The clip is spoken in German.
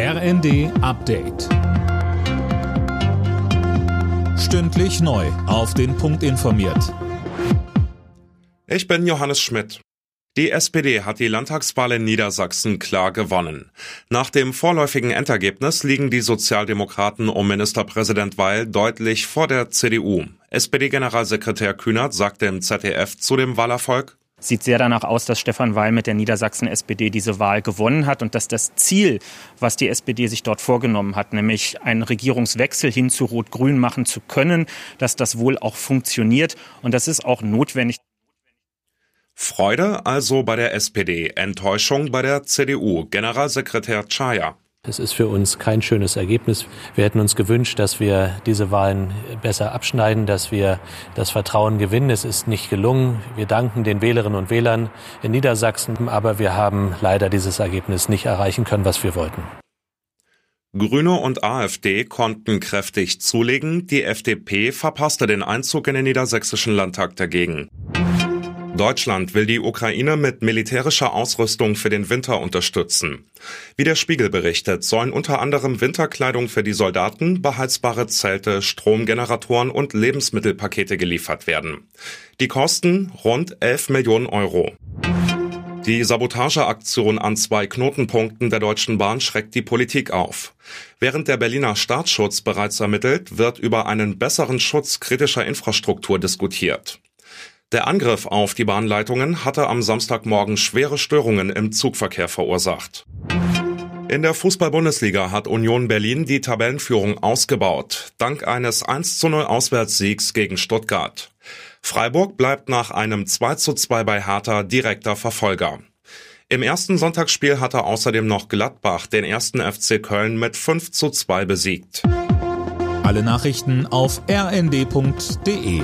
RND Update. Stündlich neu. Auf den Punkt informiert. Ich bin Johannes Schmidt. Die SPD hat die Landtagswahl in Niedersachsen klar gewonnen. Nach dem vorläufigen Endergebnis liegen die Sozialdemokraten um Ministerpräsident Weil deutlich vor der CDU. SPD-Generalsekretär Kühnert sagte im ZDF zu dem Wahlerfolg, Sieht sehr danach aus, dass Stefan Weil mit der Niedersachsen-SPD diese Wahl gewonnen hat und dass das Ziel, was die SPD sich dort vorgenommen hat, nämlich einen Regierungswechsel hin zu Rot-Grün machen zu können, dass das wohl auch funktioniert. Und das ist auch notwendig. Freude also bei der SPD, Enttäuschung bei der CDU. Generalsekretär Chaya. Es ist für uns kein schönes Ergebnis. Wir hätten uns gewünscht, dass wir diese Wahlen besser abschneiden, dass wir das Vertrauen gewinnen. Es ist nicht gelungen. Wir danken den Wählerinnen und Wählern in Niedersachsen, aber wir haben leider dieses Ergebnis nicht erreichen können, was wir wollten. Grüne und AfD konnten kräftig zulegen. Die FDP verpasste den Einzug in den niedersächsischen Landtag dagegen. Deutschland will die Ukraine mit militärischer Ausrüstung für den Winter unterstützen. Wie der Spiegel berichtet, sollen unter anderem Winterkleidung für die Soldaten, beheizbare Zelte, Stromgeneratoren und Lebensmittelpakete geliefert werden. Die Kosten rund 11 Millionen Euro. Die Sabotageaktion an zwei Knotenpunkten der Deutschen Bahn schreckt die Politik auf. Während der Berliner Staatsschutz bereits ermittelt, wird über einen besseren Schutz kritischer Infrastruktur diskutiert. Der Angriff auf die Bahnleitungen hatte am Samstagmorgen schwere Störungen im Zugverkehr verursacht. In der Fußball-Bundesliga hat Union Berlin die Tabellenführung ausgebaut, dank eines 1 zu 0 Auswärtssiegs gegen Stuttgart. Freiburg bleibt nach einem 2 zu 2 bei Hertha direkter Verfolger. Im ersten Sonntagsspiel hatte außerdem noch Gladbach den ersten FC Köln mit 5 zu 2 besiegt. Alle Nachrichten auf rnd.de